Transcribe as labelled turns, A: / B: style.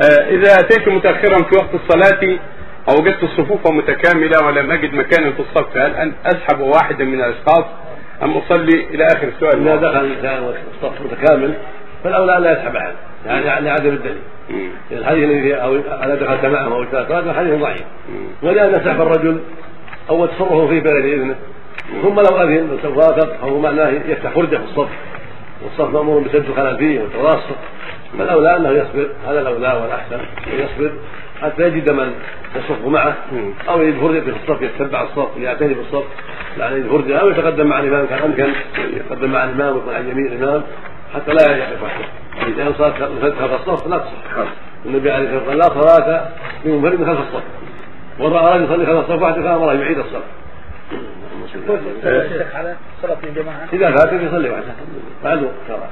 A: آه، إذا أتيت متأخرا في وقت الصلاة أو وجدت الصفوف متكاملة ولم أجد مكانا في الصف. هل أن أسحب واحدا من الأشخاص أم أصلي إلى آخر السؤال؟
B: إذا دخل الإنسان والصف متكامل فالأولى أن لا يسحب أحد يعني لعدم الدليل. الحديث الذي أو أنا دخلت معه أو ثلاثة حديث ضعيف. ولأن سحب الرجل أول تصرفه فيه بغير إذنه. ثم لو أذن سوف فهو معناه يفتح فرجة في الصف. والصف مأمور بسد الخلل فيه فالأولى أنه يصبر هذا الأولى والأحسن أن يصبر حتى يجد من يصف معه أو يجد فرجة في الصف يتبع الصف يعتني بالصف. يعني يجد فرجة أو يتقدم مع الإمام كان أمكن يتقدم مع الإمام ويكون عن يمين الإمام حتى لا يقف وحده إذا صارت خلف الصف لا تصح. النبي عليه الصلاة والسلام لا صلاة لمنفرد خلف الصف. ورأى رجل يصلي خلف الصف وحده فأمره يعيد
C: صلاة الجماعة.
B: إذا فات يصلي وحده. شرع